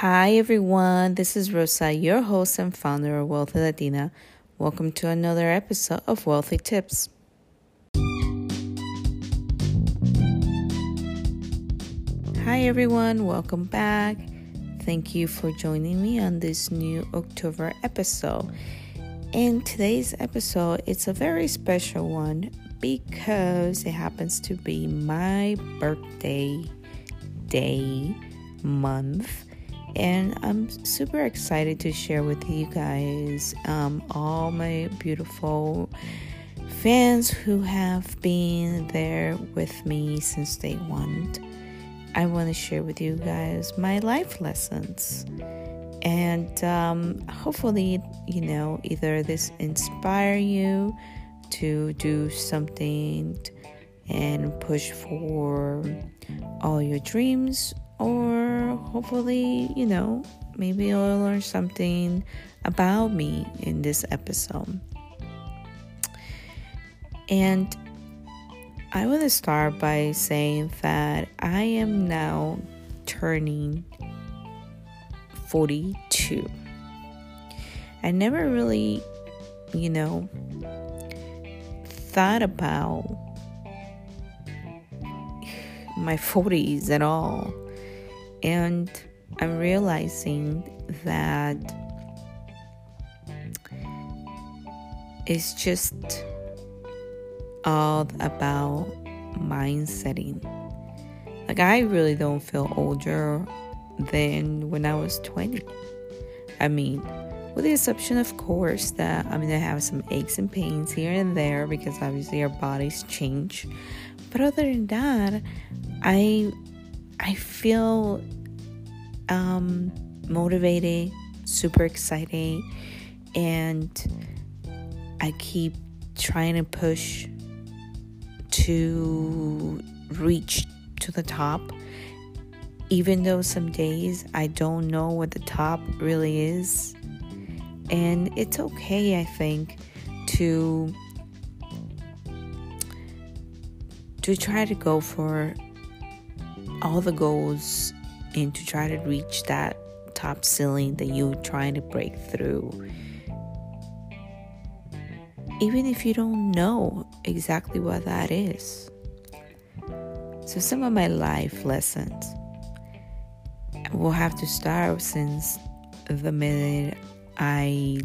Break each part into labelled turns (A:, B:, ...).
A: Hi, everyone. This is Rosa, your host and founder of Wealthy Latina. Welcome to another episode of Wealthy Tips. Hi, everyone. Welcome back. Thank you for joining me on this new October episode. In today's episode, it's a very special one because it happens to be my birthday day month and I'm super excited to share with you guys um, all my beautiful fans who have been there with me since day one. I want to share with you guys my life lessons. And um, hopefully, you know, either this inspire you to do something and push for all your dreams or hopefully, you know, maybe you'll learn something about me in this episode. And I want to start by saying that I am now turning 42. I never really, you know, thought about my 40s at all. And I'm realizing that it's just all about mind setting. Like, I really don't feel older than when I was 20. I mean, with the exception, of course, that I'm gonna have some aches and pains here and there because obviously our bodies change. But other than that, I I feel um, motivated, super excited, and I keep trying to push to reach to the top. Even though some days I don't know what the top really is. And it's okay, I think, to to try to go for all the goals and to try to reach that top ceiling that you're trying to break through. Even if you don't know exactly what that is. So, some of my life lessons will have to start since the minute I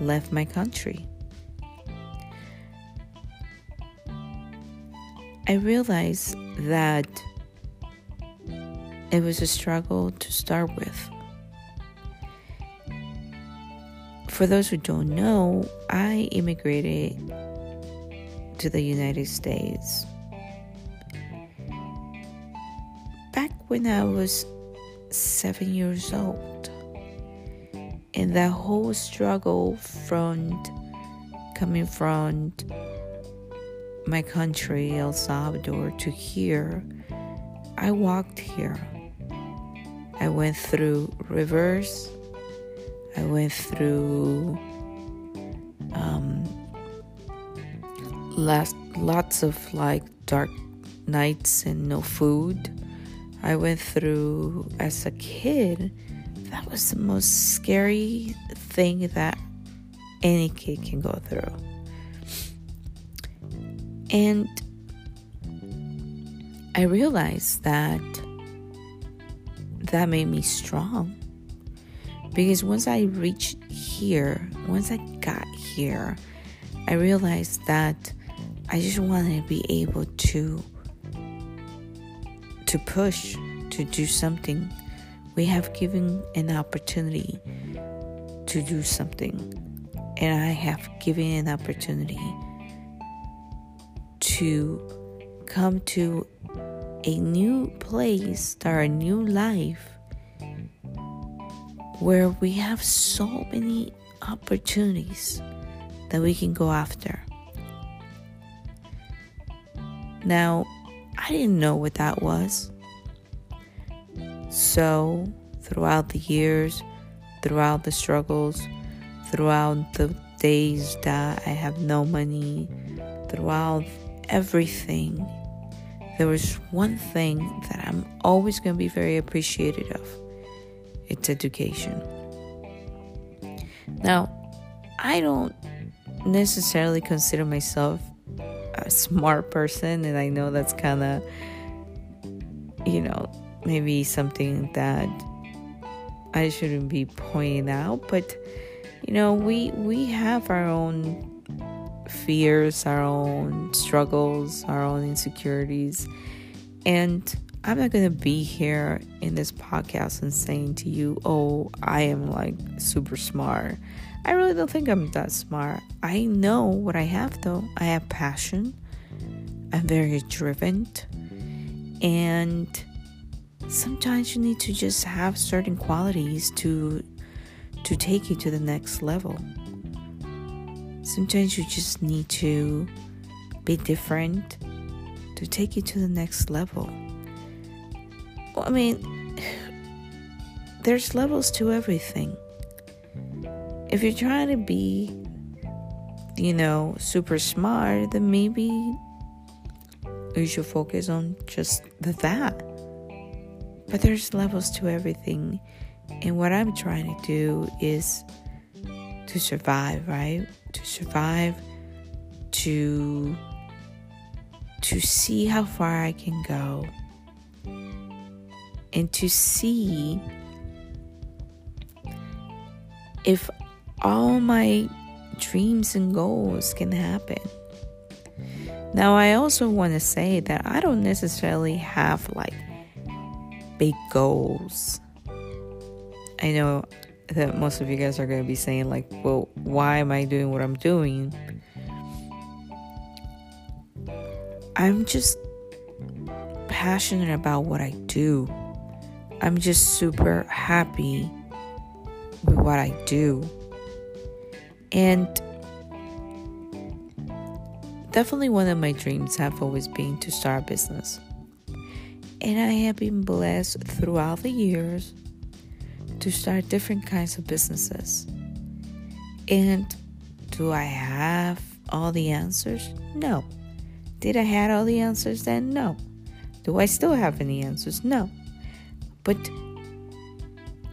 A: left my country. I realized that it was a struggle to start with. For those who don't know, I immigrated to the United States back when I was seven years old. And that whole struggle from coming from my country, El Salvador, to here, I walked here. I went through rivers. I went through um, last, lots of like dark nights and no food. I went through as a kid. That was the most scary thing that any kid can go through. And I realized that that made me strong. Because once I reached here, once I got here, I realized that I just wanted to be able to to push to do something. We have given an opportunity to do something. And I have given an opportunity to come to a new place, start a new life where we have so many opportunities that we can go after. Now, I didn't know what that was. So, throughout the years, throughout the struggles, throughout the days that I have no money, throughout everything, there was one thing that I'm always going to be very appreciative of, it's education. Now, I don't necessarily consider myself a smart person, and I know that's kind of, you know, maybe something that I shouldn't be pointing out, but you know, we we have our own fears, our own struggles, our own insecurities, and I'm not going to be here in this podcast and saying to you, oh, I am like super smart. I really don't think I'm that smart. I know what I have though. I have passion, I'm very driven, and sometimes you need to just have certain qualities to to take you to the next level. Sometimes you just need to be different to take you to the next level. Well, I mean, there's levels to everything. If you're trying to be, you know, super smart, then maybe you should focus on just that. But there's levels to everything. And what I'm trying to do is to survive, right? To survive, to to see how far I can go and to see if all my dreams and goals can happen. Now, I also want to say that I don't necessarily have like big goals. I know that most of you guys are going to be saying, like, well, why am I doing what I'm doing? I'm just passionate about what I do. I'm just super happy with what I do. And definitely one of my dreams have always been to start a business. And I have been blessed throughout the years to start different kinds of businesses. And do I have all the answers? No. Did I have all the answers then? No. Do I still have any answers? No. But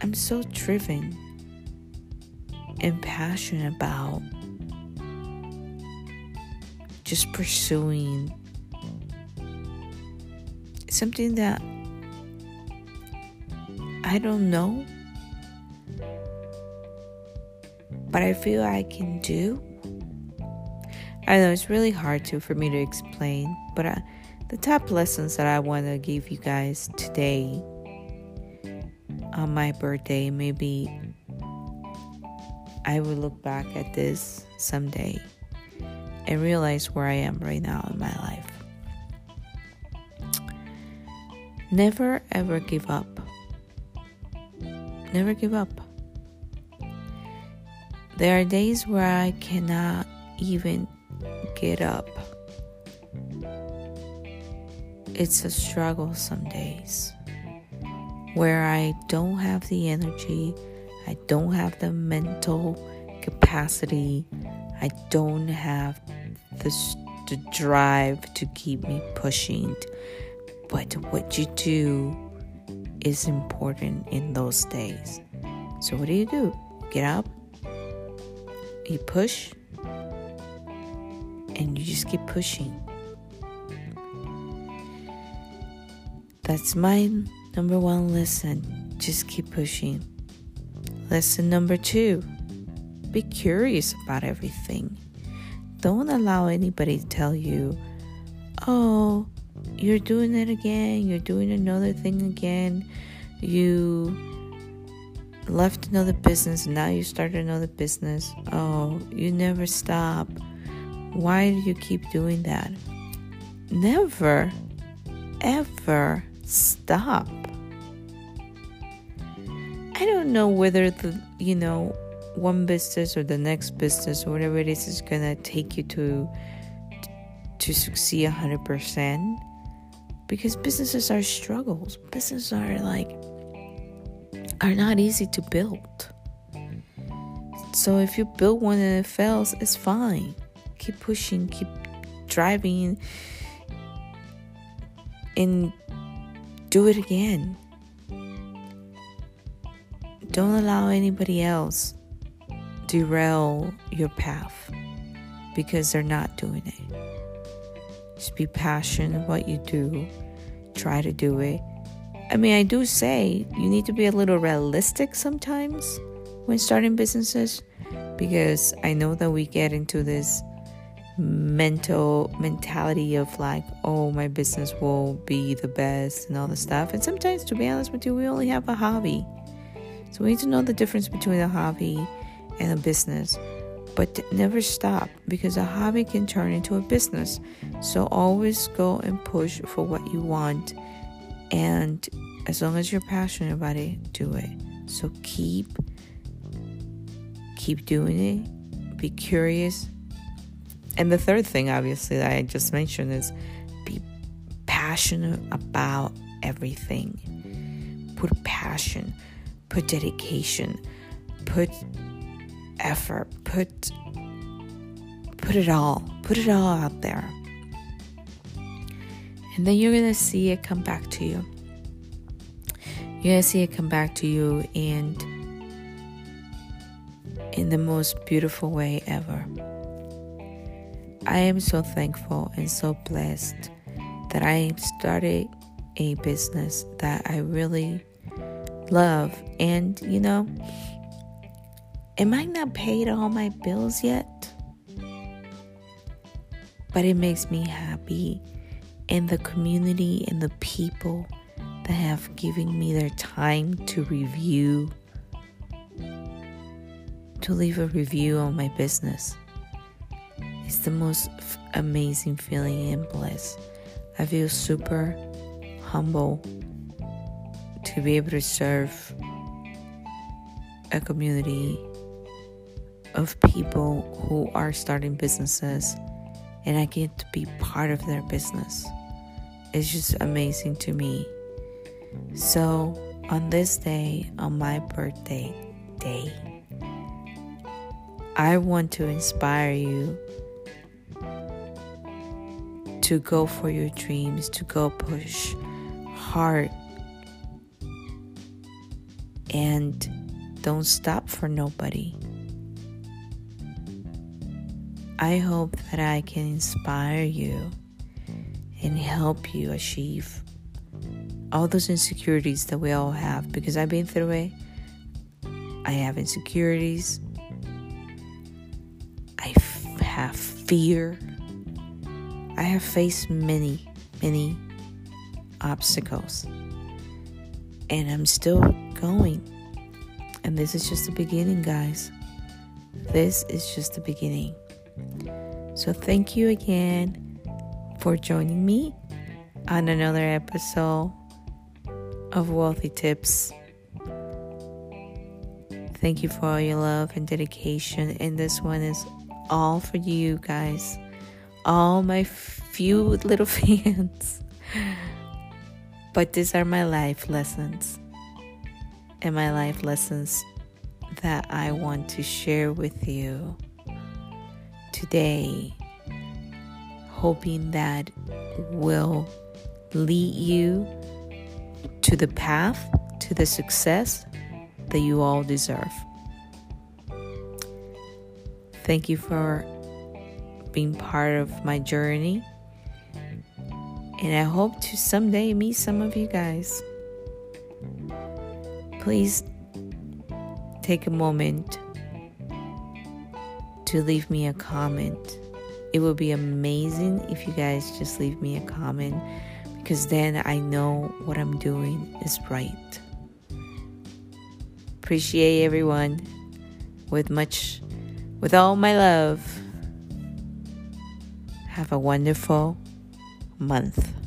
A: I'm so driven and passionate about just pursuing something that I don't know, but I feel I can do. I know it's really hard to for me to explain, but I, uh, the top lessons that I want to give you guys today on my birthday, maybe I will look back at this someday and realize where I am right now in my life. Never ever give up. Never give up. There are days where I cannot even get up. It's a struggle some days where I don't have the energy, I don't have the mental capacity, I don't have the, the drive to keep me pushing. But what you do is important in those days. So, what do you do? Get up, you push, and you just keep pushing. That's my number one lesson. Just keep pushing. Lesson number two be curious about everything. Don't allow anybody to tell you, oh, you're doing it again, you're doing another thing again, you left another business, now you start another business. Oh, you never stop. Why do you keep doing that? Never, ever stop. I don't know whether the, you know, one business or the next business or whatever it is is gonna take you to to succeed 100% because businesses are struggles businesses are like are not easy to build so if you build one and it fails it's fine keep pushing, keep driving, and do it again. don't allow anybody else derail your path because they're not doing it. Just be passionate about what you do. Try to do it. I mean, I do say you need to be a little realistic sometimes when starting businesses because I know that we get into this mental mentality of like, oh, my business will be the best and all the stuff. And sometimes, to be honest with you, we only have a hobby. So we need to know the difference between a hobby and a business. But never stop because a hobby can turn into a business. So always go and push for what you want. And as long as you're passionate about it, do it. So keep keep doing it. Be curious. And the third thing obviously that I just mentioned is be passionate about everything. Put passion, put dedication, put effort, put put it all, put it all out there. And then you're to see it come back to you. You're to see it come back to you and in the most beautiful way ever. I am so thankful and so blessed that I started a business that I really love. And, you know, it might not pay all my bills yet, but it makes me happy. And the community and the people that have given me their time to review, to leave a review on my business. It's the most f- amazing feeling and bliss. I feel super humble to be able to serve a community of people who are starting businesses and I get to be part of their business. It's just amazing to me. So, on this day, on my birthday day, I want to inspire you to go for your dreams, to go push hard, and don't stop for nobody. I hope that I can inspire you and help you achieve all those insecurities that we all have because I've been through it. I have insecurities. I f- have fear. I have faced many, many obstacles. And I'm still going. And this is just the beginning, guys. This is just the beginning. So, thank you again for joining me on another episode of Wealthy Tips. Thank you for all your love and dedication. And this one is all for you guys, all my few little fans. But these are my life lessons. And my life lessons that I want to share with you today, hoping that will lead you to the path to the success that you all deserve. Thank you for being part of my journey. And I hope to someday meet some of you guys. Please take a moment to leave me a comment. It would be amazing if you guys just leave me a comment because then I know what I'm doing is right. Appreciate everyone with much, with all my love. Have a wonderful month.